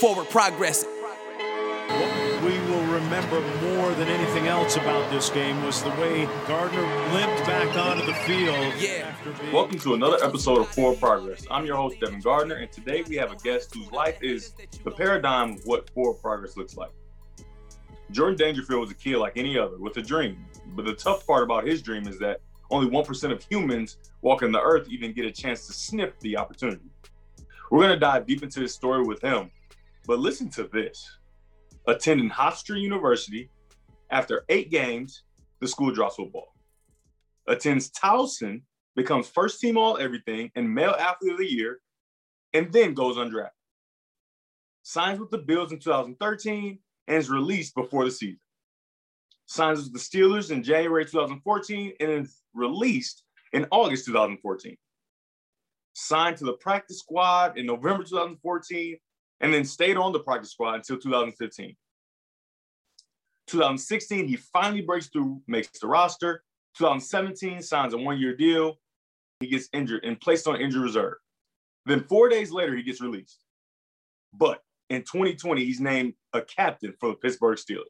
forward progress. What we will remember more than anything else about this game was the way Gardner limped back onto the field. Yeah. Welcome to another episode of Forward Progress. I'm your host, Devin Gardner, and today we have a guest whose life is the paradigm of what forward progress looks like. Jordan Dangerfield was a kid like any other with a dream, but the tough part about his dream is that only 1% of humans walking the earth even get a chance to sniff the opportunity. We're going to dive deep into his story with him, but listen to this. Attending Hofstra University, after eight games, the school drops football. Attends Towson, becomes first team all everything and male athlete of the year, and then goes undrafted. Signs with the Bills in 2013 and is released before the season. Signs with the Steelers in January 2014 and is released in August 2014. Signed to the practice squad in November 2014 and then stayed on the practice squad until 2015. 2016, he finally breaks through, makes the roster. 2017, signs a one year deal. He gets injured and placed on injured reserve. Then four days later, he gets released. But in 2020, he's named a captain for the Pittsburgh Steelers.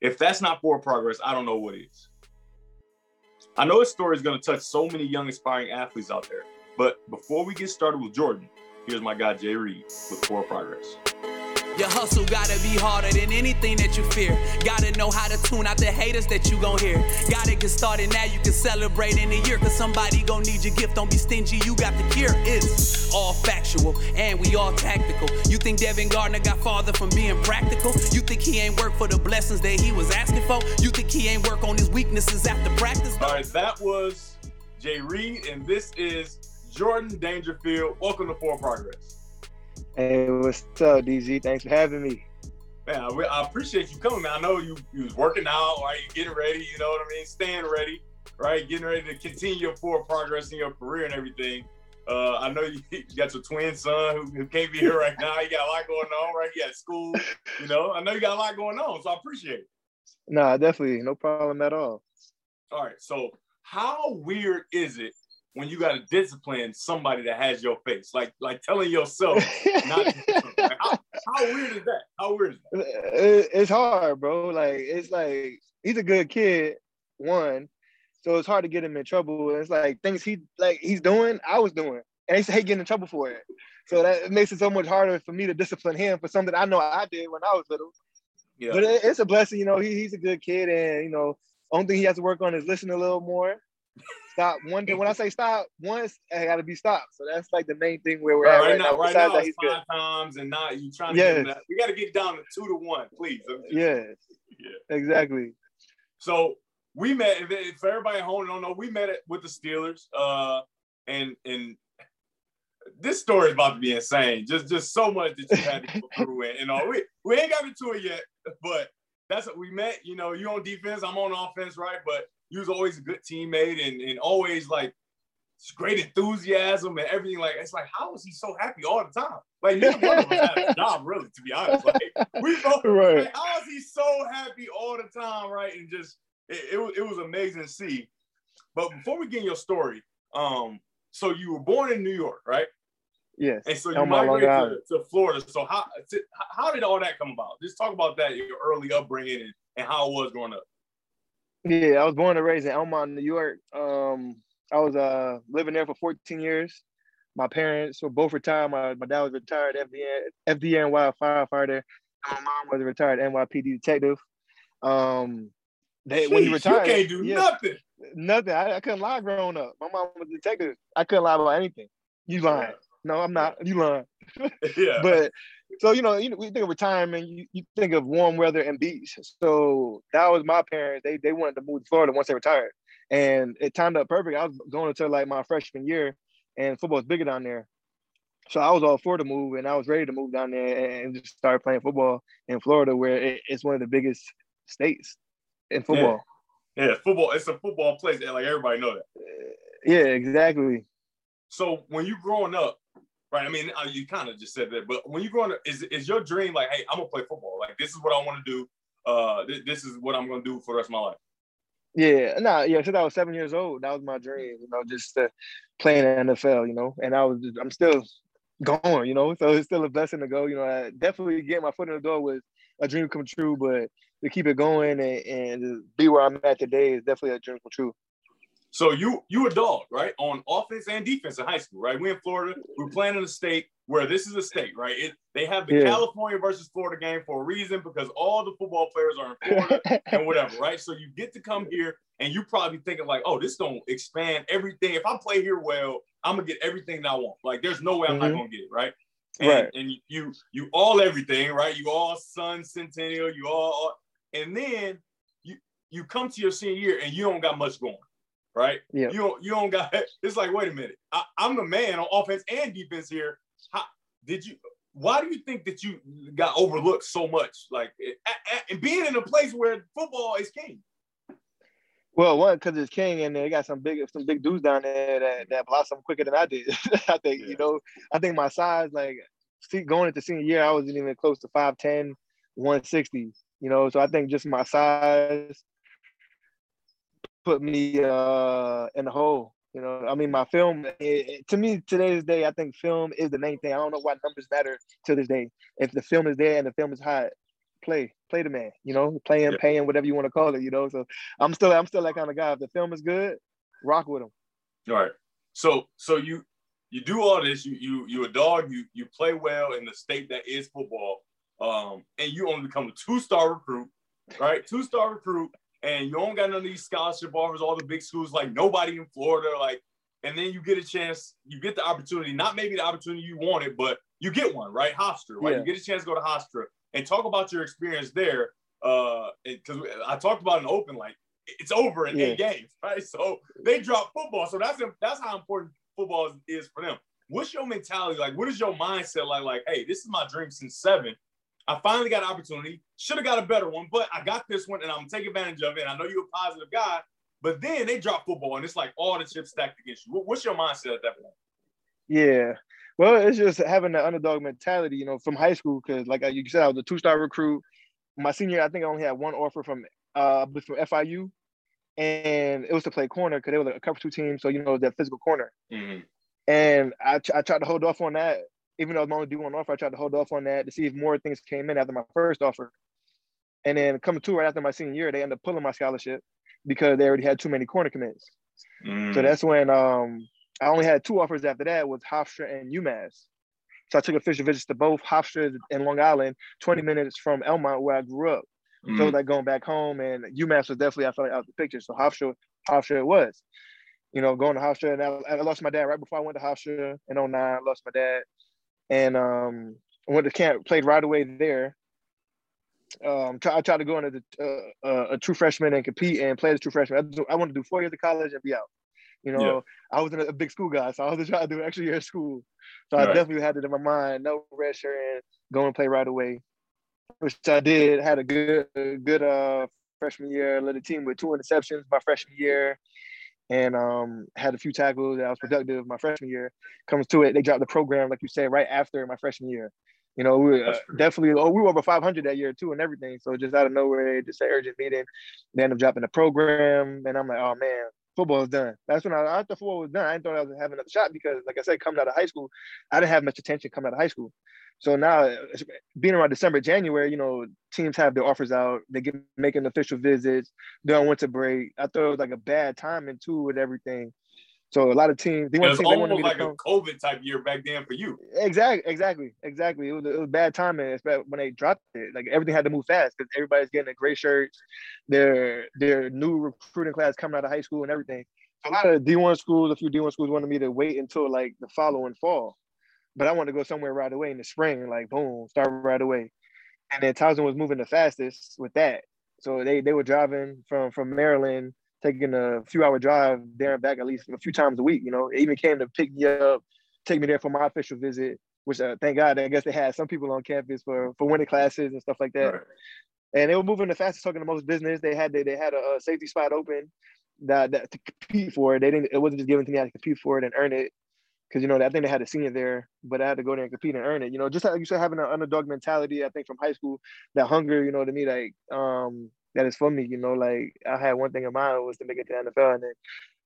If that's not forward progress, I don't know what is. I know his story is going to touch so many young, aspiring athletes out there. But before we get started with Jordan, here's my guy Jay Reed with Forward Progress. Your hustle gotta be harder than anything that you fear. Gotta know how to tune out the haters that you gon' hear. Gotta get started now, you can celebrate in a year. Cause somebody gon' need your gift. Don't be stingy, you got the cure. It's all factual and we all tactical. You think Devin Gardner got farther from being practical? You think he ain't work for the blessings that he was asking for? You think he ain't work on his weaknesses after practice? All right, that was Jay Reed, and this is Jordan Dangerfield. Welcome to Forward Progress. Hey, what's up, DZ? Thanks for having me. Man, I, I appreciate you coming, man. I know you you was working out, right? You getting ready, you know what I mean? Staying ready, right? Getting ready to continue your forward progress in your career and everything. Uh, I know you, you got your twin son who, who can't be here right now. You got a lot going on, right? You got school, you know. I know you got a lot going on, so I appreciate it. Nah, definitely, no problem at all. All right, so how weird is it when you got to discipline somebody that has your face, like like telling yourself not. To, like, how, how, weird is that? How weird is that? It's hard, bro. Like it's like he's a good kid, one, so it's hard to get him in trouble. It's like things he like he's doing, I was doing, and he hate getting in trouble for it. So that makes it so much harder for me to discipline him for something I know I did when I was little. Yeah. But it, it's a blessing, you know. He, he's a good kid, and you know, only thing he has to work on is listen a little more stop one thing. When I say stop once, I got to be stopped. So that's like the main thing where we're right, at right, right now. now. Right Besides now, that, it's five good. times, and not you trying to. Yes. Get we got to get down to two to one, please. Yes. Yeah. Exactly. So we met. If everybody at home don't know, we met it with the Steelers. Uh, and and this story is about to be insane. Just just so much that you had to go through it. And all we we ain't got into it yet, but that's what we met. You know, you on defense, I'm on offense, right? But you was always a good teammate and, and always like great enthusiasm and everything. Like it's like, how is he so happy all the time? Like neither one of us had a job, really, to be honest. Like we both right. like, how is he so happy all the time, right? And just it, it, was it was amazing to see. But before we get in your story, um, so you were born in New York, right? Yes. And so you migrated to, to, Florida. So how to, how did all that come about? Just talk about that, your early upbringing and, and how it was growing up. Yeah, I was born and raised in Elmont, New York. Um, I was uh living there for 14 years. My parents were both retired. My, my dad was retired FDN, FDNY firefighter. My mom was a retired NYPD detective. Um, they Jeez, when you retired, you can't do yeah, nothing. Nothing. I, I, couldn't lie growing up. My mom was a detective. I couldn't lie about anything. You lying? No, I'm not. You lying? yeah. But so you know, you know, we think of retirement, you, you think of warm weather and beach. So that was my parents. They they wanted to move to Florida once they retired, and it timed up perfect. I was going into like my freshman year, and football football's bigger down there. So I was all for the move, and I was ready to move down there and just start playing football in Florida, where it, it's one of the biggest states in football. Yeah. yeah, football. It's a football place, like everybody know that. Yeah, exactly. So when you growing up, right? I mean, uh, you kind of just said that, but when you're growing up, is is your dream like, hey, I'm gonna play football? Like this is what I want to do. Uh, th- this is what I'm gonna do for the rest of my life. Yeah, no, nah, yeah. Since I was seven years old, that was my dream. You know, just to play in the NFL. You know, and I was, just, I'm still going, you know. So it's still a blessing to go. You know, I definitely getting my foot in the door was a dream come true, but to keep it going and, and be where I'm at today is definitely a dream come true. So you you a dog, right? On offense and defense in high school, right? We in Florida. We're playing in a state where this is a state, right? It, they have the yeah. California versus Florida game for a reason because all the football players are in Florida and whatever, right? So you get to come here and you probably thinking like, oh, this don't expand everything. If I play here well, I'm gonna get everything that I want. Like, there's no way I'm mm-hmm. not gonna get it, right? And, right. And you you all everything, right? You all Sun Sentinel, you all, and then you you come to your senior year and you don't got much going right? Yeah. You don't you don't got it's like, wait a minute. I, am the man on offense and defense here. How did you why do you think that you got overlooked so much? Like eh, eh, eh, and being in a place where football is king. Well, one because it's king, and they got some big some big dudes down there that, that blossom quicker than I did. I think yeah. you know. I think my size, like, see, going into senior year, I wasn't even close to 5'10", 160. You know, so I think just my size put me uh, in the hole. You know, I mean, my film it, to me today's day, I think film is the main thing. I don't know why numbers matter to this day. If the film is there and the film is hot, play, play the man. You know, play him, yeah. pay him, whatever you want to call it. You know, so I'm still, I'm still that kind of guy. If the film is good, rock with him. All right. So, so you you do all this. You you you a dog. You you play well in the state that is football. Um, and you only become a two star recruit, right? Two star recruit and you don't got none of these scholarship offers, all the big schools, like nobody in Florida, like, and then you get a chance, you get the opportunity, not maybe the opportunity you wanted, but you get one, right? Hofstra, right? Yeah. You get a chance to go to Hofstra and talk about your experience there. Uh, because I talked about an open, like it's over in yeah. eight games, right? So they drop football, so that's that's how important football is, is for them. What's your mentality like? What is your mindset like? Like, hey, this is my dream since seven. I finally got an opportunity. Should have got a better one, but I got this one and I'm taking advantage of it. I know you're a positive guy, but then they drop football and it's like all the chips stacked against you. What's your mindset at that point? Yeah. Well, it's just having the underdog mentality, you know, from high school. Cause like you said, I was a two-star recruit. My senior, year, I think I only had one offer from uh from FIU, and it was to play corner because they were like a cover two team. So you know that physical corner. Mm-hmm. And I, I tried to hold off on that even though I was only doing one offer, I tried to hold off on that to see if more things came in after my first offer. And then coming to right after my senior year, they ended up pulling my scholarship because they already had too many corner commits. Mm. So that's when um, I only had two offers after that was Hofstra and UMass. So I took official visits to both Hofstra and Long Island, 20 minutes from Elmont where I grew up. Mm. So like going back home and UMass was definitely I felt like out the picture. So Hofstra, Hofstra it was. You know, going to Hofstra and I, I lost my dad right before I went to Hofstra in 09, lost my dad and um, went to camp, played right away there. Um, I tried to go into the, uh, uh, a true freshman and compete and play as a true freshman. I, I wanted to do four years of college and be out. You know, yeah. I wasn't a big school guy, so I was trying to do an extra year of school. So. I definitely had it in my mind, no red shirt and go and play right away, which I did. Had a good, good uh, freshman year. Led the team with two interceptions my freshman year and um, had a few tackles. I was productive my freshman year. Comes to it, they dropped the program, like you said, right after my freshman year. You know, we uh, definitely, oh, we were over 500 that year too, and everything. So just out of nowhere, just an urgent meeting. They end up dropping the program, and I'm like, oh man, football is done. That's when I, thought football was done. I didn't thought I was having another shot because, like I said, coming out of high school, I didn't have much attention coming out of high school. So now, being around December, January, you know, teams have their offers out. They get making official visits. They're on winter break. I thought it was like a bad timing too with everything. So a lot of teams. They it was teams, almost they like a COVID type year back then for you. Exactly, exactly, exactly. It was, it was bad timing, especially when they dropped it. Like everything had to move fast because everybody's getting a gray shirts. Their their new recruiting class coming out of high school and everything. So a lot of D one schools, a few D one schools wanted me to wait until like the following fall but I wanted to go somewhere right away in the spring, like boom, start right away. And then Towson was moving the fastest with that. So they they were driving from from Maryland, taking a few hour drive there and back at least a few times a week. You know, it even came to pick me up, take me there for my official visit. Which uh, thank God, I guess they had some people on campus for for winter classes and stuff like that. Right. And they were moving the fastest, talking the most business. They had they, they had a, a safety spot open that, that to compete for it. They didn't. It wasn't just given to me. I had to compete for it and earn it because you know I think they had a senior there, but I had to go there and compete and earn it. You know, just like you said, having an underdog mentality. I think from high school, that hunger, you know, to me, like um, that is for me. You know, like I had one thing in mind was to make it to NFL, and then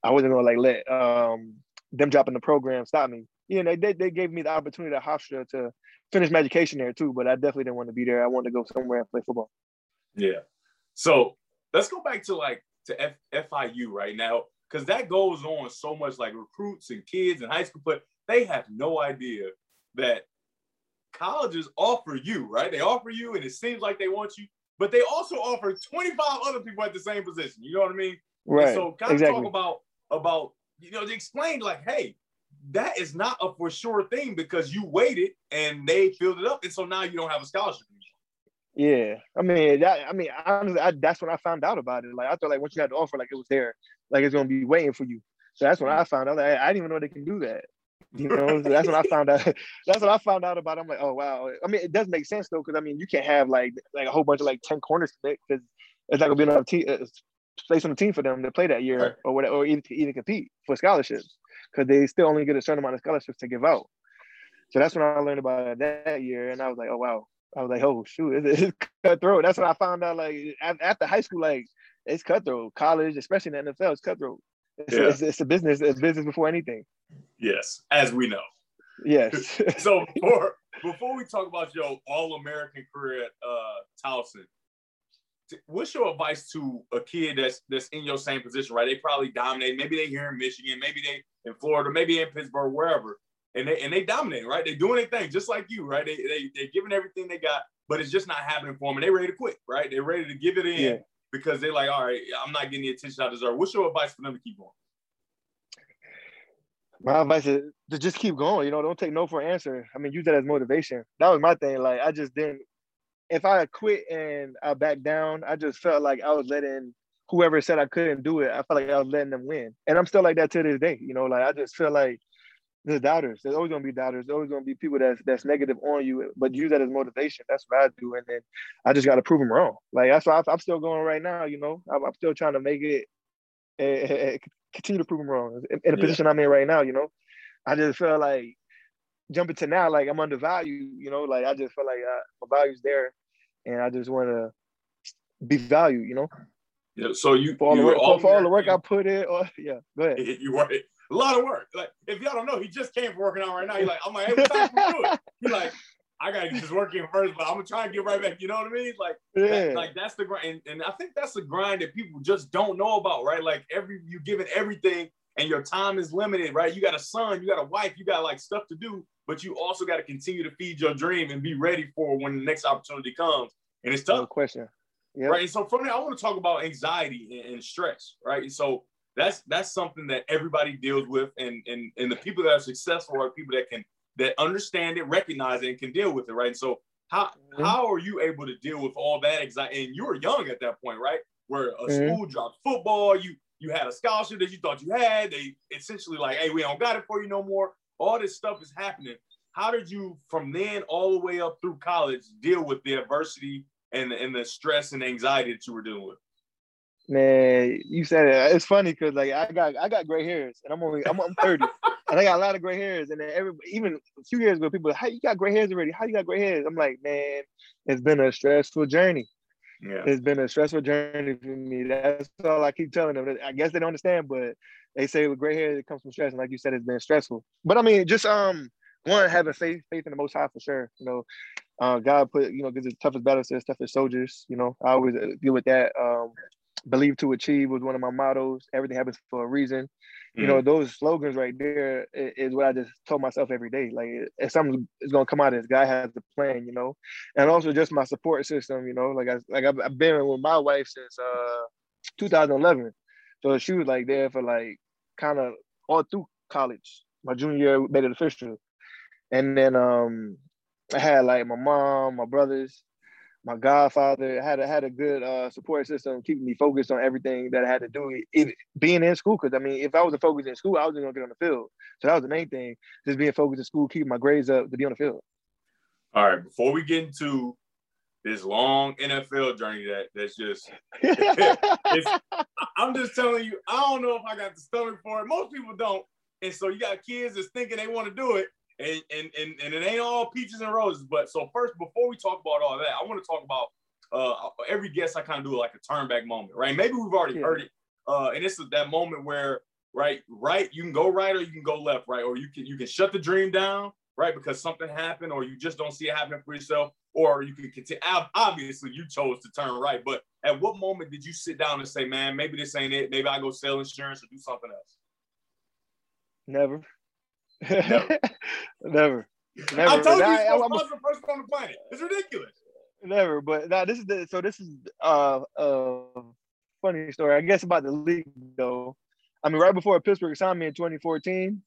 I wasn't gonna like let um them dropping the program stop me. yeah, they, they they gave me the opportunity at Hofstra to finish my education there too. But I definitely didn't want to be there. I wanted to go somewhere and play football. Yeah. So let's go back to like to F- FIU right now because that goes on so much. Like recruits and kids in high school, but they have no idea that colleges offer you right. They offer you, and it seems like they want you, but they also offer 25 other people at the same position. You know what I mean? Right. And so kind of exactly. talk about about you know they explained like, hey, that is not a for sure thing because you waited and they filled it up, and so now you don't have a scholarship. Yeah, I mean, that, I mean, honestly, I, that's when I found out about it. Like, I thought, like, once you had the offer, like, it was there, like, it's gonna be waiting for you. So that's when mm. I found out. Like, I didn't even know they can do that. You know, that's when I found out. That's what I found out about. It. I'm like, oh wow. I mean, it does make sense though, because I mean, you can't have like like a whole bunch of like ten corners because it's not gonna be enough te- uh, space on the team for them to play that year Right. or whatever, or even to even compete for scholarships because they still only get a certain amount of scholarships to give out. So that's when I learned about it that year, and I was like, oh wow. I was like, oh shoot, it's, it's cutthroat. That's when I found out. Like af- after high school, like it's cutthroat. College, especially in the NFL, it's cutthroat. It's, Yeah. it's, it's a business. It's business before anything. Yes, as we know. Yes. so for before we talk about your all-American career at uh Towson, what's your advice to a kid that's that's in your same position, right? They probably dominate. Maybe they here in Michigan, maybe they in Florida, maybe in Pittsburgh, wherever. And they and they dominate, right? They're doing their thing just like you, right? They they they're giving everything they got, but it's just not happening for them. And they ready to quit, right? They're ready to give it in Yeah. Because they're like, all right, I'm not getting the attention I deserve. What's your advice for them to keep going? My advice is to just keep going. You know, don't take no for an answer. I mean, use that as motivation. That was my thing. Like, I just didn't. If I quit and I backed down, I just felt like I was letting whoever said I couldn't do it. I felt like I was letting them win, and I'm still like that to this day. You know, like I just feel like there's doubters. There's always gonna be doubters. There's always gonna be people that's that's negative on you, but use that as motivation. That's what I do, and then I just got to prove them wrong. Like that's why I'm still going right now. You know, I'm, I'm still trying to make it. eh, continue to prove them wrong in, in the Yeah. position I'm in right now. You know, I just feel like jumping to now, like I'm undervalued. You know, like I just feel like uh, my value's there, and I just want to be valued. You know, Yeah, so you for all the work, were for, for all the work I put in. Or yeah, go ahead. you work a lot of work. Like if y'all don't know, he just came from working out right now. He's like, I'm like, hey, what time you do it? He's like, I gotta just work in first, but I'm gonna try and get right back. You know what I mean? Like, that- Yeah, like that's the grind, and, and I think that's the grind that people just don't know about, right? Like every you giving everything, and your time is limited, right? You got a son, you got a wife, you got like stuff to do, but you also got to continue to feed your dream and be ready for when the next opportunity comes. And it's tough no question. Yeah, right? And so from there, I want to talk about anxiety and, and stress, right? And so that's that's something that everybody deals with, and and and the people that are successful are people that can that understand it, recognize it, and can deal with it, right? And so how Mhm. how are you able to deal with all that anxiety? And you were young at that point, right? Where a Mhm. school dropped football, you you had a scholarship that you thought you had, they essentially like, hey, we don't got it for you no more. All this stuff is happening. How did you, from then all the way up through college, deal with the adversity and and the stress and anxiety that you were dealing with? Man, you said it. It's funny because like I got I got gray hairs, and I'm only I'm, I'm 30, and I got a lot of gray hairs. And every even a few years ago, people how you got gray hairs already? How you got gray hairs? I'm like, man, it's been a stressful journey. Yeah. It's been a stressful journey for me. That's all I keep telling them. I guess they don't understand, but they say with gray hair it comes from stress, and like you said, it's been stressful. But I mean, just um, one having faith, faith in the Most High for sure. You know, uh, God put you know gives the toughest battles to the toughest soldiers. You know, I always uh, deal with that. Um, believe to achieve was one of my mottos. Everything happens for a reason. You know, those slogans right there is what I just told myself every day. Like, if something is gonna come out of this, guy has the plan. You know, and also just my support system. You know, like I like I've, I've been with my wife since uh 2011, so she was like there for like kind of all through college. My junior year made it official, and then um I had like my mom, my brothers, my godfather had a, had a good uh, support system, keeping me focused on everything that I had to do, it, being in school. Because I mean, if I wasn't focused in school, I wasn't gonna get on the field. So that was the main thing, just being focused in school, keeping my grades up to be on the field. All right, before we get into this long NFL journey that that's just I'm just telling you, I don't know if I got the stomach for it. Most people don't. And so you got kids that's thinking they want to do it. And, and and and it ain't all peaches and roses. But so first, before we talk about all that, I want to talk about uh every guest I kind of do like a turn back moment, right? Maybe we've already Yeah. heard it. Uh and it's that moment where right? Right, you can go right or you can go left, right? Or you can you can shut the dream down, right? Because something happened, or you just don't see it happening for yourself, or you can continue. Obviously, you chose to turn right, but at what moment did you sit down and say, "Man, maybe this ain't it. Maybe I go sell insurance or do something else"? Never. Never. Never. Never. I told you, I, I, I'm the person on the planet. It's ridiculous. Never, but now this is the so this is uh uh funny story. I guess about the league though. I mean, right before Pittsburgh signed me in 2014,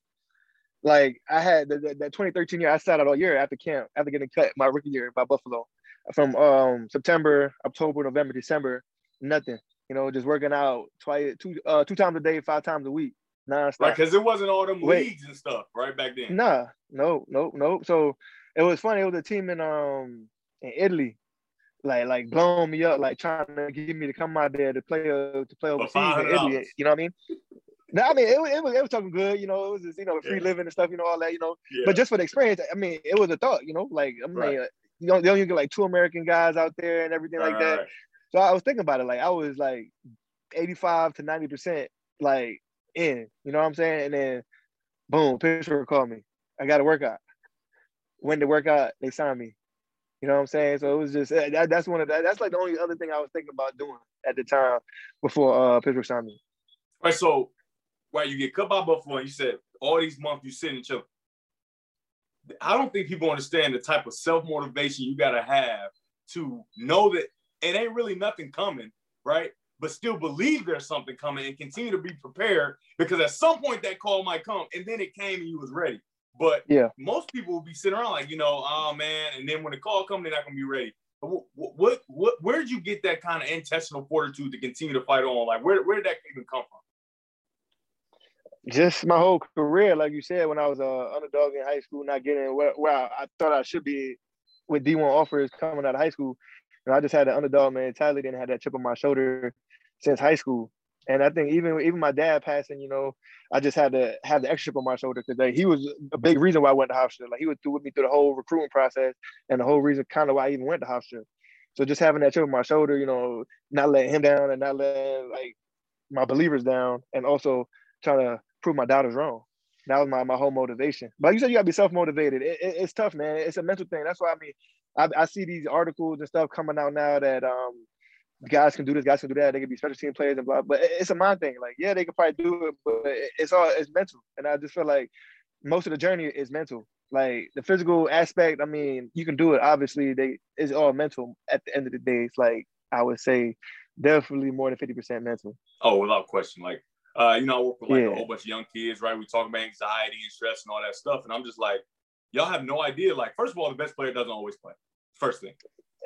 like I had the, the, that 2013 year, I sat out all year after camp, after getting cut my rookie year by Buffalo, from um September, October, November, December, nothing. You know, just working out twice, two uh two times a day, five times a week, nonstop. Right, because it wasn't all them Wait. leagues and stuff right back then. Nah, no, no, no. So it was funny. It was a team in um in Italy like like blowing me up, like trying to get me to come out there to play uh, to play overseas in Italy. You know what I mean? No, I mean it, it was it was talking good. You know, it was just, you know free yeah. living and stuff. You know all that. You know, yeah. but just for the experience, I mean, it was a thought. You know, like I mean, right. uh, you know, they only get like two American guys out there and everything right, like that. So I was thinking about it. Like I was like eighty five to ninety percent like in. You know what I'm saying? And then boom, Pittsburgh called me. I got to workout. When to workout, they signed me. You know what I'm saying? So it was just that, that's one of that. That's like the only other thing I was thinking about doing at the time before uh, Pittsburgh signed me. Right. So, right, you get cut by Buffalo, and you said all these months you sit and chill. I don't think people understand the type of self motivation you got to have to know that it ain't really nothing coming, right? But still believe there's something coming and continue to be prepared because at some point that call might come, and then it came and you was ready. But yeah, most people will be sitting around like, you know, oh man, and then when the call comes, they're not gonna be ready. What, what, what, where did you get that kind of intestinal fortitude to continue to fight on? Like, where, where did that even come from? Just my whole career, like you said, when I was a uh, underdog in high school, not getting where, where I, I, thought I should be with D1 offers coming out of high school. And I just had an underdog mentality, didn't have that chip on my shoulder since high school. And I think even even my dad passing, you know, I just had to have the extra chip on my shoulder because like, he was a big reason why I went to Hofstra. Like he was through with me through the whole recruiting process and the whole reason kind of why I even went to Hofstra. So just having that chip on my shoulder, you know, not letting him down and not letting like my believers down, and also trying to prove my doubters wrong. That was my, my whole motivation. But you said you gotta be self motivated. It, it, it's tough, man. It's a mental thing. That's why I mean, I, I see these articles and stuff coming out now that um guys can do this, guys can do that. They can be special team players and blah. But it's a mind thing. Like, yeah, they could probably do it, but it's all it's mental. And I just feel like most of the journey is mental. Like the physical aspect, I mean, you can do it. Obviously, they it's all mental. At the end of the day, it's like I would say definitely more than fifty percent mental. Oh, without question. Like, uh, you know, I work with like yeah. a whole bunch of young kids, right? We talk about anxiety and stress and all that stuff, and I'm just like, y'all have no idea. Like, first of all, the best player doesn't always play. First thing.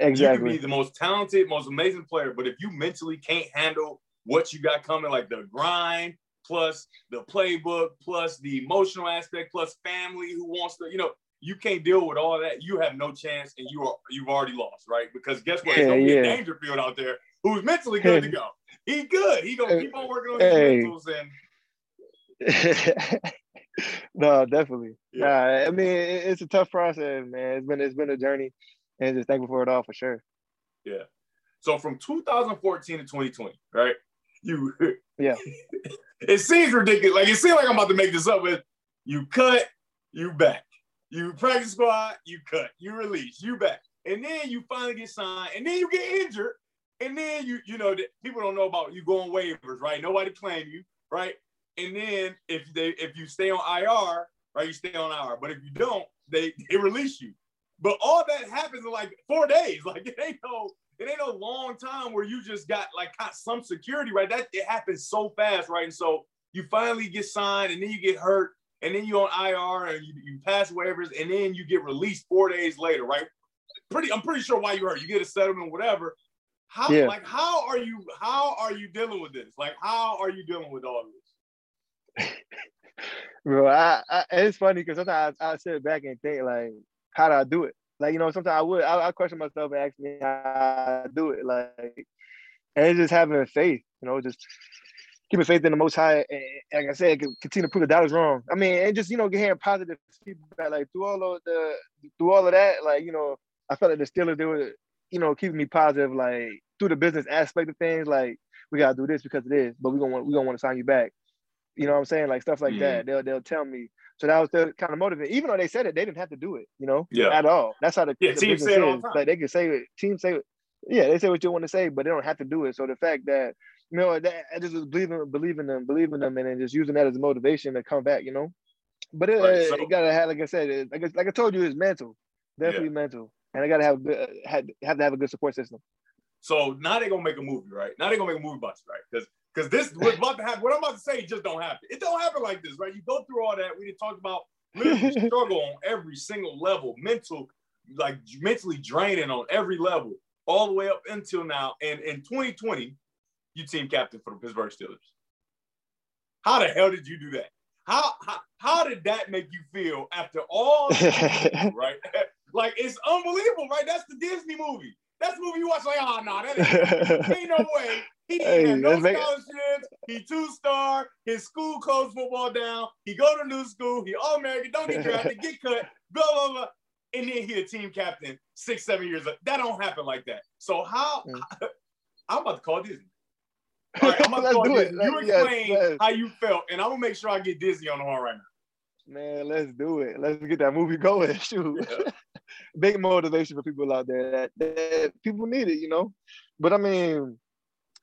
Exactly. You can be the most talented, most amazing player, but if you mentally can't handle what you got coming, like the grind, plus the playbook, plus the emotional aspect, plus family who wants to, you know, you can't deal with all that. You have no chance, and you are you've already lost, right? Because guess what? It's gonna be a Dangerfield out there who's mentally good to go. He good. He gonna keep on working on his hey. mentals and. no, definitely. Yeah. Nah, I mean, it's a tough process, man. It's been it's been a journey and just thankful for it all for sure. Yeah. So from 2014 to 2020, right? You yeah. it seems ridiculous. Like it seems like I'm about to make this up, but you cut, you back. You practice squad, you cut, you release, you back. And then you finally get signed, and then you get injured, and then you, you know, people don't know about you going waivers, right? Nobody claim you, right? And then if they if you stay on IR, right, you stay on IR. But if you don't, they they release you. But all that happens in like four days. Like it ain't no, it ain't no long time where you just got like some security, right? That it happens so fast, right? And so you finally get signed, and then you get hurt, and then you're on IR, and you, you pass waivers, and then you get released four days later, right? Pretty, I'm pretty sure why you hurt. You get a settlement, whatever. How yeah. like how are you how are you dealing with this? Like how are you dealing with all this? Bro, I, I, it's funny because sometimes I, I sit back and think like how do I do it? Like, you know, sometimes I would, I, I question myself and ask me how I do it. Like, and it's just having faith, you know, just keeping faith in the Most High. And, like I said, continue to prove the was wrong. I mean, and just you know, getting positive feedback. Like through all of the, through all of that, like you know, I felt like the Steelers they were, you know, keeping me positive. Like through the business aspect of things, like we gotta do this because it is, but we gonna want, we gonna want to sign you back. You know what I'm saying? Like stuff like Mhm. that. They'll they'll tell me. So that was the kind of motivating. Even though they said it, they didn't have to do it. You know, Yeah. at all. That's how the, Yeah, the teams say the Like they can say it. Teams say it. Yeah, they say what you want to say, but they don't have to do it. So the fact that you know that I just was believing believing them, believing them, and then just using that as a motivation to come back. You know, but it, Right, so- it gotta have, like I said, it, like I, like I told you, it's mental, definitely mental, and I gotta have had have to have a good support system. So now they're gonna make a movie, right? Now they're gonna make a movie about you, right? Because because this what's about to happen. What I'm about to say just don't happen. It don't happen like this, right? You go through all that. We did talked about literally struggle on every single level, mental, like mentally draining on every level, all the way up until now. And in 2020, you team captain for the Pittsburgh Steelers. How the hell did you do that? How how, how did that make you feel after all right? like it's unbelievable, right? That's the Disney movie. That's the movie you watch like, oh no, that ain't ain't no way. He Hey, no make- scholarships. He two star. His school closed football down. He go to new school. He all American. Don't get drafted. Get cut. Blah blah blah. And then he a team captain six seven years. Old. That don't happen like that. So how? Mm. I'm about to call Disney. All right, I'm about to call do it. You yes, explain yes. how you felt, and I'm gonna make sure I get Disney on the horn right now. Man, let's do it. Let's get that movie going. Shoot. Yeah. Big motivation for people out there that, that people need it, you know. But I mean,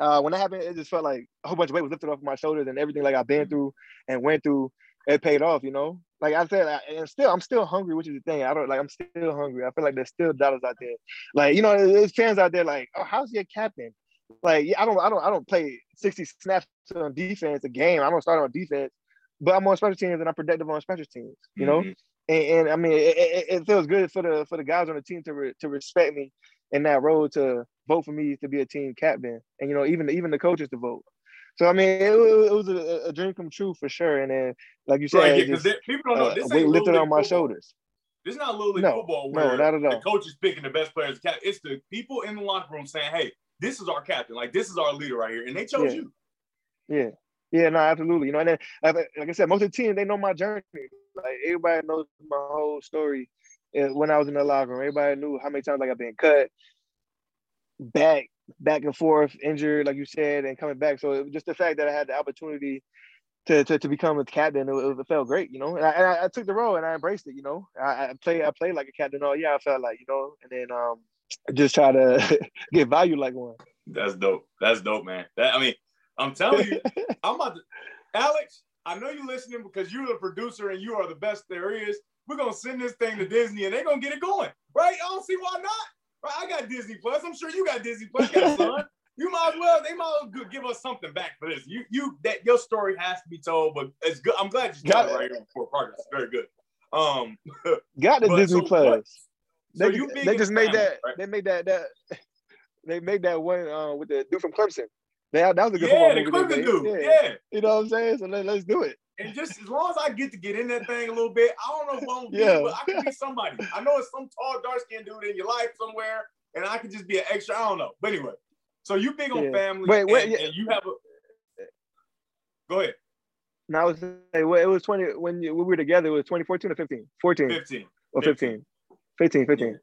uh, when that happened, it just felt like a whole bunch of weight was lifted off my shoulders and everything like I've been Mhm. through and went through, it paid off, you know. Like I said, I, and still, I'm still hungry, which is the thing. I don't like, I'm still hungry. I feel like there's still dollars out there. Like, you know, there's fans out there like, oh, how's your captain? Like, yeah, I don't, I don't, I don't play 60 snaps on defense a game. I don't start on defense, but I'm on special teams and I'm productive on special teams. You know, Mhm. And, and I mean, it, it, it feels good for the for the guys on the team to re, to respect me in that role to vote for me to be a team captain, and you know, even even the coaches to vote. So I mean, it, was- it was a, a dream come true for sure. And then, like you said, Right, because just, people don't know uh, this weight lifted on my football. shoulders. This is not Little League No, football no, where at the coach is picking the best players. It's the people in the locker room saying, "Hey, this is our captain. Like this is our leader right here," and they chose Yeah. you. Yeah. Yeah, no, absolutely. You know, and then like I said, most of the team they know my journey. Like everybody knows my whole story. uh, When I was in the locker room, everybody knew how many times like I've been cut, back, back and forth, injured, like you said, and coming back. So it was just the fact that I had the opportunity to to, to become a captain, it, it felt great, you know. And I, and I, took the role and I embraced it, you know. I, I play I played like a captain all year. I felt like, you know, and then um just try to get value like one. That's dope. That's dope, man. That I mean, I'm telling you, I'm about to. Alex, I know you're listening because you're the producer and you are the best there is. We're gonna send this thing to Disney and they're gonna get it going, right? I don't see why not. Right? I got Disney Plus. I'm sure you got Disney Plus. You got son. You might as well. They might as well give us something back for this. You, you, that your story has to be told, but it's good. I'm glad you Got it right here before progress. Very good. Um, Got the Disney so Plus. they, so you they just made family, that. right? They made that. That they made that one uh, with the dude from Clemson. That, that was a good yeah, the football movie they Clemson made. dude. Yeah. you know what I'm saying. So let, let's do it. And just as long as I get to get in that thing a little bit, I don't know if I'm Yeah. be, but I can be somebody. I know it's some tall, dark skinned dude in your life somewhere, and I could just be an extra. I don't know. But anyway, so you big on Yeah. family, Wait, wait, and, yeah. and you have a. Go ahead, Now it was well, it was 20 when you, when we were together. It was 2014 or 15, 14 fifteen. or 15, 15, 15.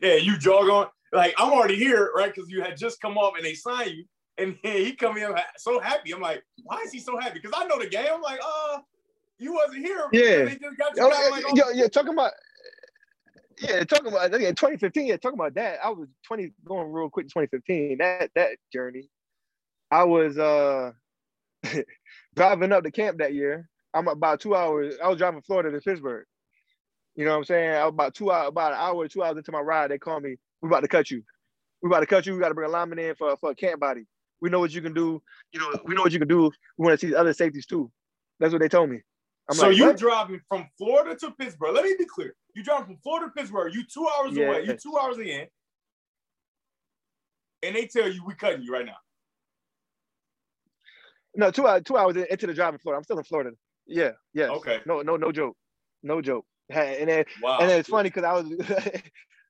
Yeah, you jog on. Like I'm already here, right? Because you had just come off and they signed you, and he come in so happy. I'm like, why is he so happy? Because I know the game. I'm like, uh, you wasn't here. Yeah. They just got you. Yo, like, oh, yo, talking about. Yeah, talking about yeah, 2015. Yeah, talking about that. I was 20 going real quick. 2015. That that journey. I was uh driving up to camp that year. I'm about two hours. I was driving Florida to Pittsburgh. You know what I'm saying? I was about two hours, about an hour, two hours into my ride. They call me. We about to cut you. We about to cut you. We got to bring a lineman in for for a camp body. We know what you can do. You know, we know what you can do. We want to see other safeties too. That's what they told me. I'm so like, you what? driving from Florida to Pittsburgh. Let me be clear. You driving from Florida to Pittsburgh. You two hours away. You two hours in, and they tell you we cutting you right now. No, two hours, two hours into the drive in Florida. I'm still in Florida. Yeah, yes. Okay. No, no, no joke. No joke. And then, Wow. and then it's funny because I was,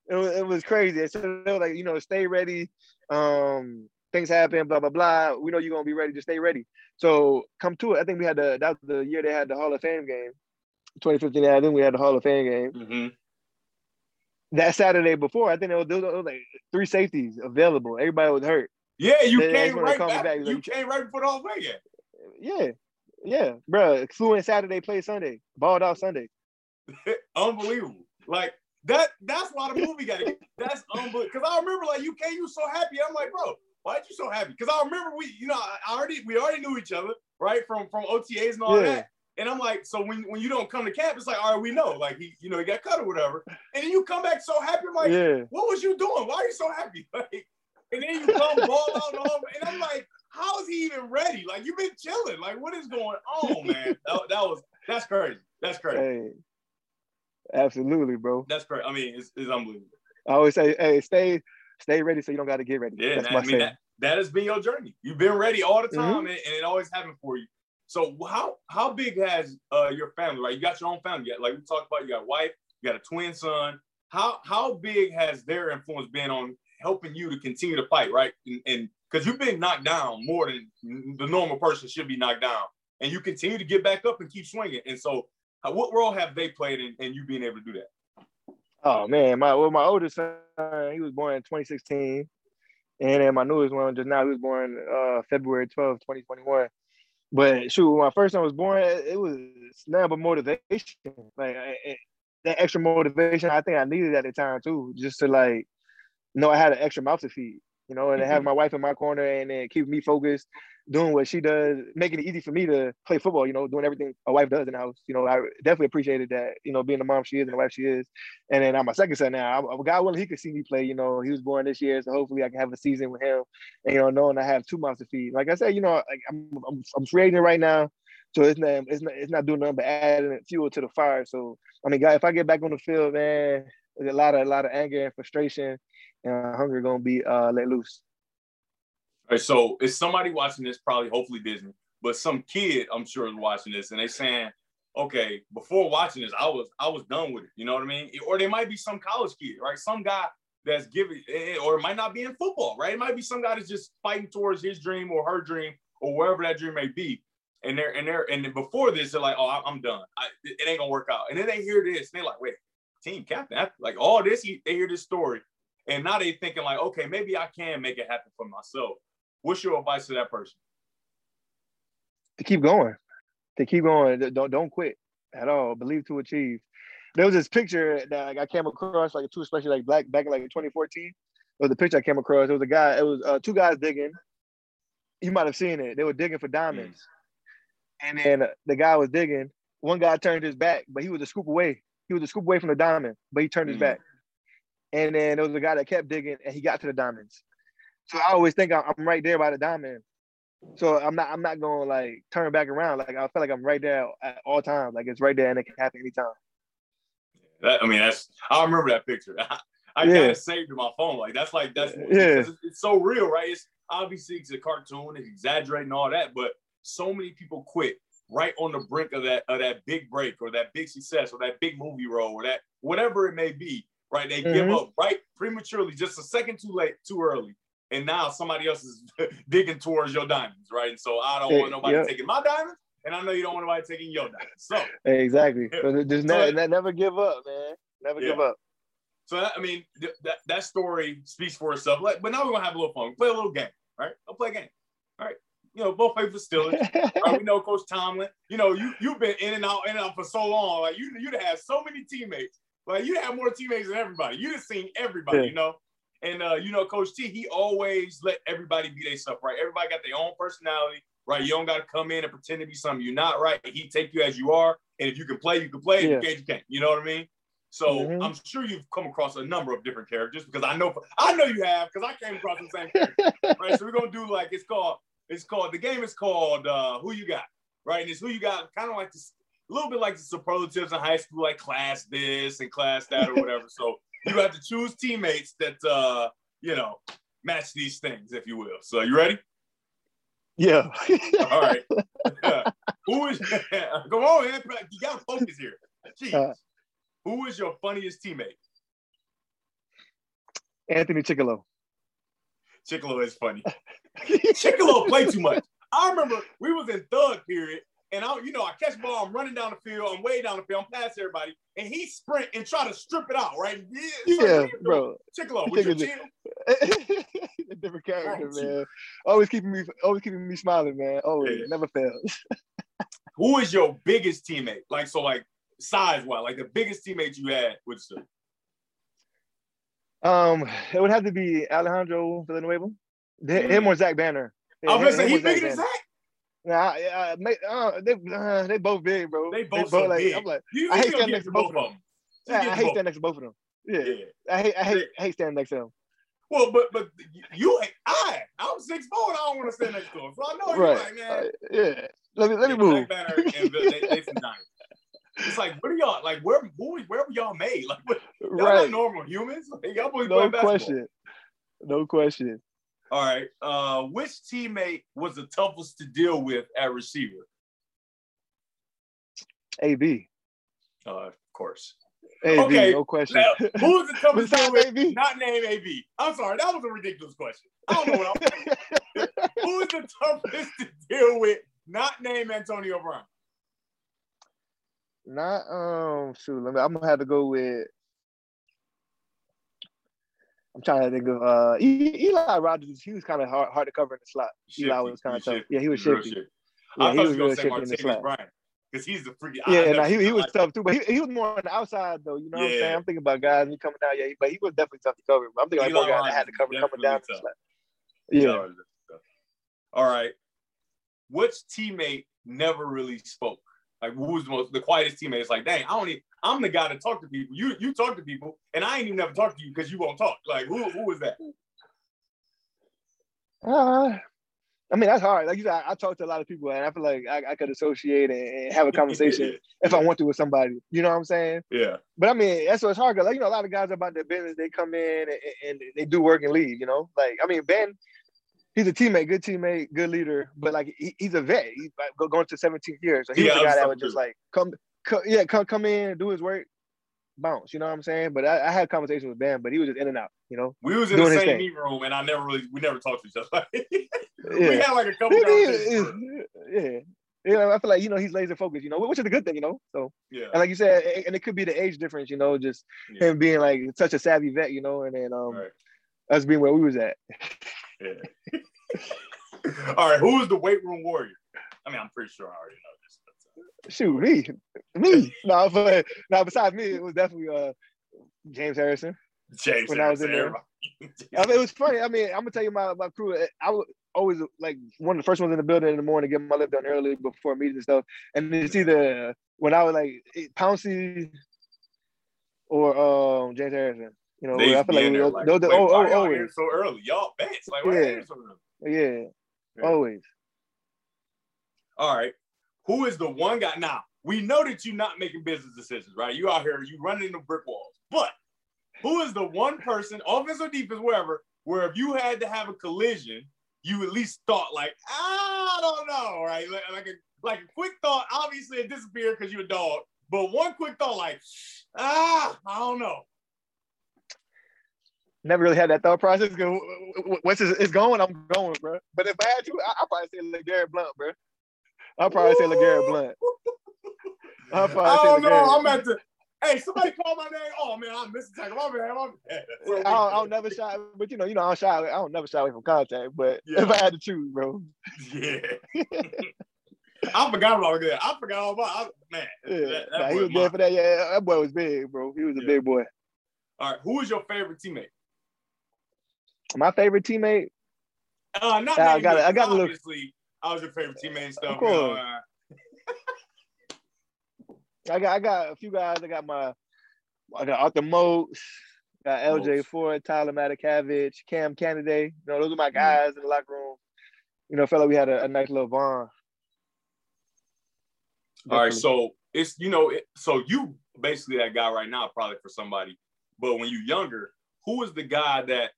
it was, it was crazy. So they were like, you know, stay ready. Um, things happen, blah blah blah. We know you're gonna be ready. Just stay ready. So come to it. I think we had the that was the year they had the Hall of Fame game, 2015. I think we had the Hall of Fame game hmm that Saturday before. I think there was, there was like three safeties available. Everybody was hurt. Yeah, you They- came right back. back. You Like- came right before the Hall of Fame game. Yeah, Yeah, bro. Flew in Saturday, played Sunday, balled out Sunday. Unbelievable. Like that. That's why the movie got it. That's unbelievable. Because I remember like you came, you was so happy. I'm like, bro, why are you so happy? Because I remember we, you know, I already we already knew each other, right? From from OTAs and all yeah. that. And I'm like, so when, when you don't come to camp, it's like, all right, we know, like he, you know, he got cut or whatever. And then you come back so happy. I'm like, yeah. what was you doing? Why are you so happy? Like, and then you come ball out and all, and I'm like, how is he even ready? Like you've been chilling. Like what is going on, man? that, that was that's crazy. That's crazy. Hey, absolutely, bro. That's crazy. I mean, it's, it's unbelievable. I always say, hey, stay stay ready so you don't got to get ready. Yeah, I mean that, that has been your journey. You've been ready all the time, mm-hmm. and, and, it always happened for you. So how how big has uh, your family? Right, you got your own family. Yet, like we talked about, you got a wife, you got a twin son. How how big has their influence been on helping you to continue to fight? Right, and because you've been knocked down more than the normal person should be knocked down, and you continue to get back up and keep swinging. And so, what role have they played in, in you being able to do that? Oh man, my well, my oldest son, he was born in 2016. And then my newest one just now, he was born uh, February 12, 2021. But shoot, when my first son was born, it was nothing but motivation. Like it, that extra motivation, I think I needed at the time too, just to like know I had an extra mouth to feed you know, and mm-hmm. have my wife in my corner and then keep me focused, doing what she does, making it easy for me to play football, you know, doing everything a wife does in the house. You know, I definitely appreciated that, you know, being the mom she is and the wife she is. And then I'm my second son now. I'm, God willing, he could see me play. You know, he was born this year, so hopefully I can have a season with him. And, you know, knowing I have two mouths to feed. Like I said, you know, I'm, I'm, I'm free agent right now. So it's not, it's not, it's not doing nothing but adding fuel to the fire. So I mean, God, if I get back on the field, man, a lot of a lot of anger and frustration and hunger gonna be uh, let loose. So it's somebody watching this, probably hopefully Disney, but some kid I'm sure is watching this, and they saying, okay, before watching this, I was I was done with it. You know what I mean? Or they might be some college kid, right? Some guy that's giving, eh, eh, or it might not be in football, right? It might be some guy that's just fighting towards his dream or her dream or wherever that dream may be. And they're and they're and before this, they're like, oh, I'm done. I, it ain't gonna work out. And then they hear this, and they're like, wait, team captain, like all this, they hear this story, and now they thinking like, okay, maybe I can make it happen for myself. What's your advice to that person? To keep going, to keep going. Don't don't quit at all. Believe to achieve. There was this picture that I came across, like two, especially like black back in like 2014. There was a picture I came across. It was a guy. It was uh, two guys digging. You might have seen it. They were digging for diamonds, mm. and then the guy was digging. One guy turned his back, but he was a scoop away. He was a scoop away from the diamond, but he turned mm. his back. And then there was a guy that kept digging, and he got to the diamonds. So I always think I'm right there by the diamond. So I'm not I'm not gonna like turn back around. Like I feel like I'm right there at all times. Like it's right there and it can happen anytime. That, I mean that's I remember that picture. I, I yeah. got it saved in my phone. Like that's like that's yeah. It's, it's so real, right? It's obviously it's a cartoon, it's exaggerating all that, but so many people quit right on the brink of that of that big break or that big success or that big movie role or that whatever it may be, right? They mm-hmm. give up right prematurely, just a second too late, too early and now somebody else is digging towards your diamonds, right? And so I don't want nobody yep. taking my diamonds, and I know you don't want nobody taking your diamonds. So exactly, yeah. just so, never, never give up, man. Never yeah. give up. So I mean, th- that that story speaks for itself. Like, but now we're gonna have a little fun. Play a little game, right? I'll play a game. All right. You know, both play for Steelers. right? We know Coach Tomlin. You know, you you've been in and out, in and out for so long. Like you you'd have so many teammates. Like you have more teammates than everybody. You'd have seen everybody, yeah. you know. And uh, you know, Coach T, he always let everybody be their stuff, right? Everybody got their own personality, right? You don't got to come in and pretend to be something you're not, right? He take you as you are, and if you can play, you can play. Yeah. If you can't, you can't. You know what I mean? So mm-hmm. I'm sure you've come across a number of different characters because I know I know you have because I came across the same character, right? So we're gonna do like it's called it's called the game is called uh, Who You Got, right? And it's who you got, kind of like this, a little bit like the superlatives in high school, like class this and class that or whatever. so you have to choose teammates that uh, you know match these things, if you will. So you ready? Yeah. All right. Who is? come on, man. You got to focus here. Jeez. Uh, Who is your funniest teammate? Anthony Chickillo. Chickillo is funny. Chickillo played too much. I remember we was in thud period and I, you know, I catch ball, I'm running down the field, I'm way down the field, I'm past everybody, and he sprint and try to strip it out, right? Yeah, yeah like, bro. Chickillo, would you chill? a different character, man. Always keeping me, always keeping me smiling, man. Always, yeah. never fails. Who is your biggest teammate? Like so, like size wise, like the biggest teammate you had with. Um, it would have to be Alejandro Villanueva. Him Mm. or Zach Banner. I was gonna say he's bigger than Zach. Nah, yeah, uh, they uh, they both big, bro. They both so like, big. I'm like, You, I hate standing next to both both of of them. yeah, I hate standing next to both of them. Yeah, Yeah. I hate I hate I hate standing next to them. Well, but but you, I, I'm six four, and I don't want to stand next to him. So I know you're Right. like, man. Uh, yeah. Let me let me move. Banner and they, they giants. It's like, what are y'all like? Where, who, where were y'all made? Like, what, y'all not normal humans. Like, y'all boys No basketball. question. No question. All right. Uh, which teammate was the toughest to deal with at receiver? AB. Uh, of course. AB, Okay, no question. Now, who was the toughest to deal with? AB? Not name AB. I'm sorry, that was a ridiculous question. I don't know what I'm. who is the toughest to deal with? Not name Antonio Brown. Not um shoot, let me, I'm gonna have to go with I'm trying to think of uh Eli Rogers. He was kind of hard, hard to cover in the slot. Eli was kind of tough. Yeah, he was shifty. shifty. Yeah, I he was you were real gonna say shifty in the Martavis slot. Bryant because he's the freaking. Yeah, he, he was tough too, but he, he was more on the outside though. You know what I'm saying? I'm thinking about guys he coming down, yeah, but he was definitely tough to cover. I'm thinking like more guys that had to cover coming down. definitely The slot. Yeah, All right. Which teammate never really spoke? Like who was the most the quietest teammate? It's like, dang, I don't even, I'm the guy to talk to people. You you talk to people, and I ain't even never talk to you because you won't talk. Like who who was that? Uh, I mean, that's hard. Like you said, I, I talk to a lot of people, and I feel like I, I could associate and, and have a conversation if I want to with somebody. You know what I'm saying? Yeah. But I mean, that's what's hard. 'cause, Like you know, a lot of guys about their business. They come in and, and they do work and leave. You know, like I mean, Ben, he's a teammate, good teammate, good leader. But like he, he's a vet. He's like, going to 17 years. So he Yeah, was the guy was that would just like come, co- yeah, come come in, do his work, bounce. You know what I'm saying? But I, I had conversations with Ben, but he was just in and out. You know? We was in the same meeting room, and I never really we never talked to each other. we Yeah. had like a couple he- yeah. Yeah, I feel like you know he's laser focused, you know, which is a good thing, you know. So, Yeah. and like you said, and it could be the age difference, you know, just Yeah. him being like such a savvy vet, you know, and then um Right. Us being where we was at. Yeah. All right. Who is the weight room warrior? I mean, I'm pretty sure I already know this. But, uh, Shoot, me, me. no, but no, besides me, it was definitely uh James Harrison. James When I was in there. I mean, it was funny. I mean, I'm gonna tell you my, my crew. I was always like one of the first ones in the building in the morning, getting my lift done early before meetings and stuff. And it's either when I was like Pouncey or um James Harrison. You know, They I feel like those, like, those, wait, oh, oh, y'all always, here so early? Y'all bench. Like, why Yeah. here so early? yeah, Yeah. always. All right. Who is the one guy? Now, we know that you're not making business decisions, right? You out here, you running into brick walls. But who is the one person, offense or defense, wherever, where if you had to have a collision, you at least thought like, I don't know, right? Like, like a like a quick thought, obviously it disappeared because you're a dog. But one quick thought, like, ah, I don't know. Never really had that thought process. Once it's, going, I'm going, bro. But if I had to, I, I'd probably say LeGarrette Blount, bro. I'll probably say LeGarrette Blount. I'll probably I don't know. LeGarrette. I'm at the. Hey, somebody call my name. Oh man, I missed the tackle. My bad. My bad. I don't, I don't never shy, but you know, you know, I don't shy. I don't never shy away from contact. But Yeah. if I had to choose, bro, Yeah. I forgot about that. I forgot all about I, man. yeah, that- that nah, he was good for that. Yeah, that boy was big, bro. He was a big boy. All right, who is your favorite teammate? My favorite teammate, Uh, not I got it. I got look- obviously. I was your favorite teammate and stuff. Of you know, course. uh, I got, I got a few guys. I got my, I got Arthur Moats, got LJ. Fort, Tyler Matakevich, Cam Kennedy. You know, those are my Mm. guys in the locker room. You know, felt like we had a, a nice little bond. all right, so it's you know, it, so you basically that guy right now, probably for somebody. But when you're younger, who is the guy that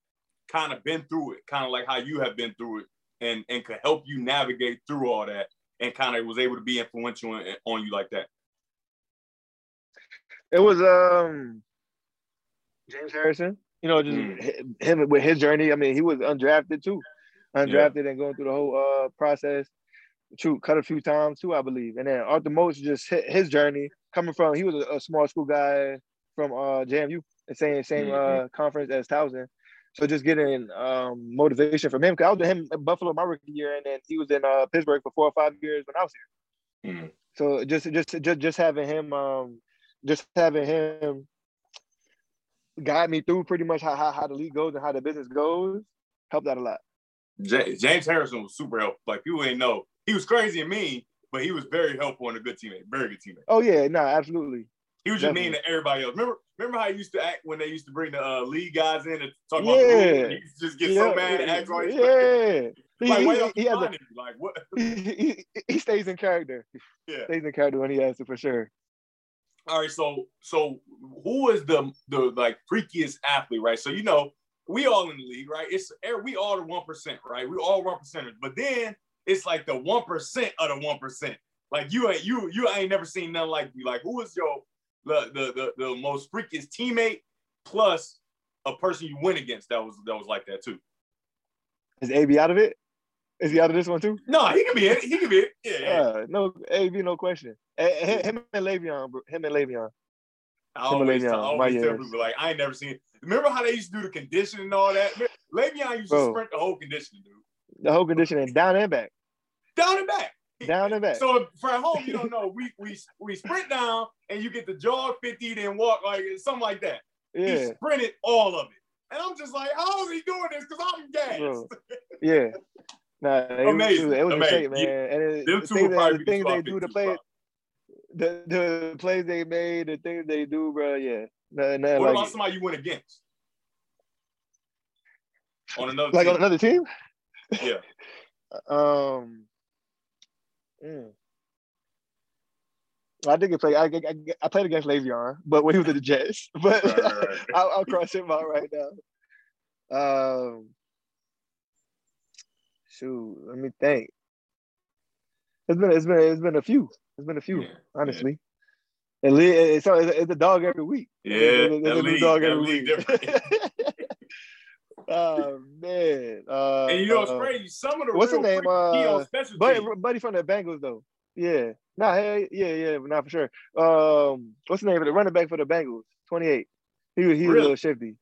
kind of been through it, kind of like how you have been through it, and and could help you navigate through all that, and kind of was able to be influential on, on you like that? It was um James Harrison. You know, just Mm. him with his journey. I mean, he was undrafted too, undrafted and going through the whole uh process. True, cut a few times too, I believe. And then Arthur Moats just hit his journey coming from. He was a, a small school guy from uh JMU, the same same Mhm. uh conference as Towson. So just getting um motivation from him. Cause I was with him in Buffalo my rookie year, and then he was in uh Pittsburgh for four or five years when I was here. Mhm. So just just just just having him um just having him guide me through pretty much how, how, how the league goes and how the business goes helped out a lot. Ja- James Harrison was super helpful. Like people ain't know he was crazy and mean, but he was very helpful and a good teammate. Very good teammate. Oh yeah, no, absolutely. He was just Definitely. mean to everybody else. Remember, remember how he used to act when they used to bring the uh, league guys in and talk about Yeah. He used to just get so mad and act like, yeah. He, like, why he- he has a. Like what? he, he, he stays in character. Yeah. Stays in character when he has to for sure. All right, so so who is the the like freakiest athlete, right? So you know, we all in the league, right? It's er, we all the one percent, right? We all one percenters, but then it's like the one percent of the one percent. Like you ain't you you ain't never seen nothing like you. Like who is your the the the, the most freakiest teammate plus a person you win against that was that was like that too. Is AB out of it? Is he out of this one too? No, he can be in it. He can be in it. Yeah, yeah. Uh, no, AB, no question. Him and Le'Veon, bro. Him and Le'Veon. I always, Le'Veon, tell, I always tell people like I ain't never seen. Remember how they used to do the conditioning and all that? Le'Veon used to sprint the whole conditioning, dude, The whole conditioning down and back, down and back. Down and back. So for at home, you don't know. We we we sprint down and you get the jog 50, then walk like something like that. He yeah, sprinted all of it. And I'm just like, how is he doing this? Because I'm gassed. Bro. yeah. Nah, it was, Amazing, it was a amazing. shape, man. And it, Them the two things, that, the things the they do, the 50 play, the, the plays they made, the things they do, bro. Yeah, nothing, nothing What like about it. somebody you went against? On another like on another team. Yeah. Um, mm. I think it played. I, I, I played against Le'Veon, but when he was at the Jets. But Right, right, right. I'll, I'll cross him out right now. Um, shoot, let me think. It's been it's been it's been a few. It's been a few, Yeah, honestly. At least it's, it's, it's a dog every week. Yeah, It's- it's a new dog every week. oh man. Uh, And you know what's uh, crazy? Some of the what's real his name? Uh, special Buddy, buddy from the Bengals though. Yeah. Nah, hey, yeah, yeah, not for sure. Um, what's the name of the running back for the Bengals? Twenty eight. He was he was a little shifty.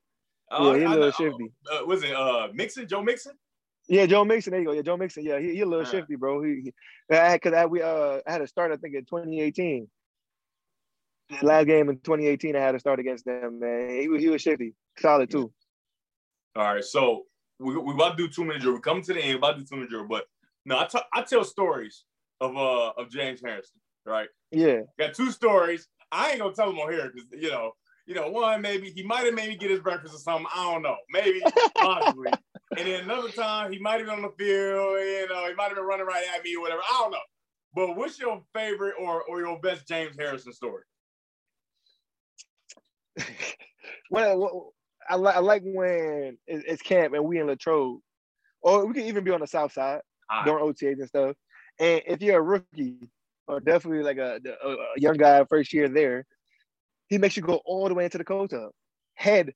Uh, yeah, he a little shifty. Uh, was it uh Mixon? Joe Mixon? Yeah, Joe Mixon. There you go. Yeah, Joe Mixon. Yeah, he, he a little Yeah. shifty, bro. He, he I because I we uh I had a start I think in 2018. Last game in 2018, I had to start against them. Man, he was he was shifty, solid too. All right, so we we about to do two minute drill. We're coming to the end. About to do two minute drill, but no, I t- I tell stories of uh of James Harrison. Right, Yeah, got two stories. I ain't gonna tell them on here because you know you know one maybe he might have maybe get his breakfast or something. I don't know, maybe possibly. and then another time he might have been on the field. You know, he might have been running right at me or whatever. I don't know. But what's your favorite or or your best James Harrison story? well, well, I like I like when it- it's camp and we in Latrobe, or we can even be on the south side right. during OTAs and stuff. And if you're a rookie or definitely like a, a, a young guy first year there, he makes you go all the way into the cold tub, head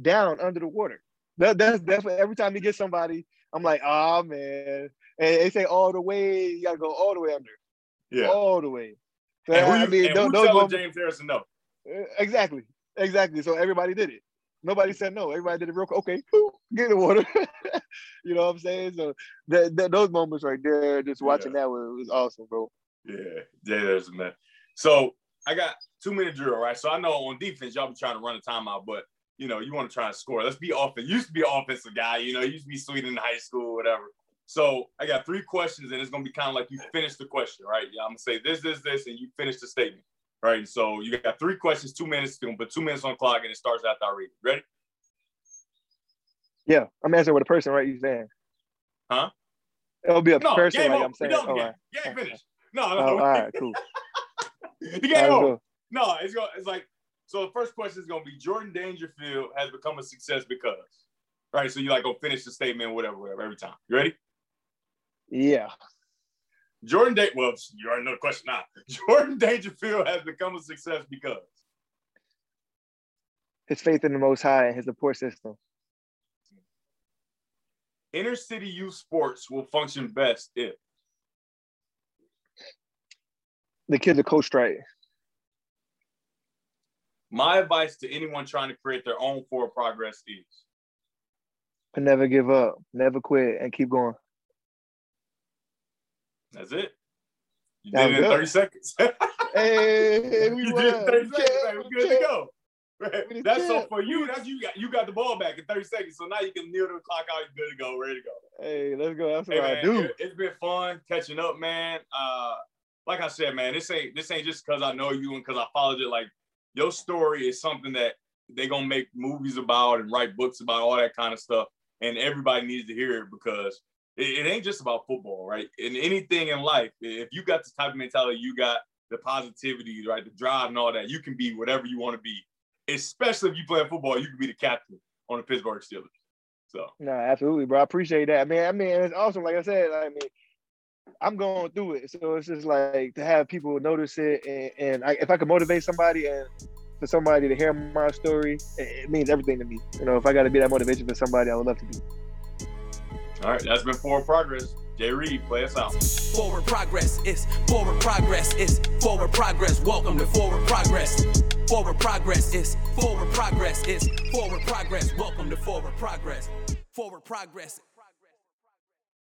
down under the water. That, that's definitely every time you get somebody, I'm like, oh man. And they say all the way, you gotta go all the way under, Yeah. all the way. So, and who, I mean, and those, who moments- James Harrison no? Exactly. Exactly. So everybody did it. Nobody said no. Everybody did it real quick. Okay, boop, get the water. you know what I'm saying? So that, that those moments right there, just watching that was, was awesome, bro. Yeah, Jay Harrison, man. So I got two minute drill, right? So I know on defense, y'all be trying to run a timeout, but you know, you want to try and score. Let's be offense. You used to be an offensive guy, you know, you used to be sweet in high school, whatever. So I got three questions, and it's gonna be kind of like you finish the question, right? Yeah, I'm gonna say this, this, this, and you finish the statement. Right. So you got three questions, two minutes, gonna two minutes on the clock, and it starts after I read. it. Ready? Yeah, I'm answering with a person, right? You saying? Huh? It'll be a No, person, like over. I'm saying. Oh, with right. game. Finished. No, Oh, no, all right, cool. the game right, over. cool. No, it's going. It's like so. The first question is going to be Jordan Dangerfield has become a success because, right? So you like go finish the statement, whatever, whatever, every time. You ready? Yeah. Jordan Dan. Well, you already know the question now. Jordan Dangerfield has become a success because. His faith in the Most High and his support system. Inner city youth sports will function best if The kids are coached right. my advice to anyone trying to create their own forward progress is never give up, never quit, and keep going. That's it. You did it in 30 seconds. hey, we you did it in 30 We seconds. We're good to go. Right. That's so for you. That's you got you got the ball back in 30 seconds. So now you can kneel to the clock out. You're good to go, ready to go. Hey, let's go. That's what Hey I do. it, has been fun catching up, man. Uh, like I said, man, this ain't this ain't just because I know you and because I followed it. Like your story is something that they gonna make movies about and write books about all that kind of stuff, and everybody needs to hear it because it, it ain't just about football, right? In anything in life, if you got the type of mentality you got, the positivity, right, the drive and all that, you can be whatever you want to be. Especially if you play football, you can be the captain on the Pittsburgh Steelers. So No, absolutely, bro. I appreciate that, man. I mean, it's awesome. Like I said, I mean, I'm going through it, so it's just like to have people notice it, and, and I, if I can motivate somebody and for somebody to hear my story, it, it means everything to me. You know, if I got to be that motivation for somebody, I would love to be. All right, that's been forward progress. Jay Reed, play us out. Forward progress is forward progress is forward progress. Welcome to forward progress. Forward progress is forward progress is forward progress. Welcome to forward progress. Forward progress.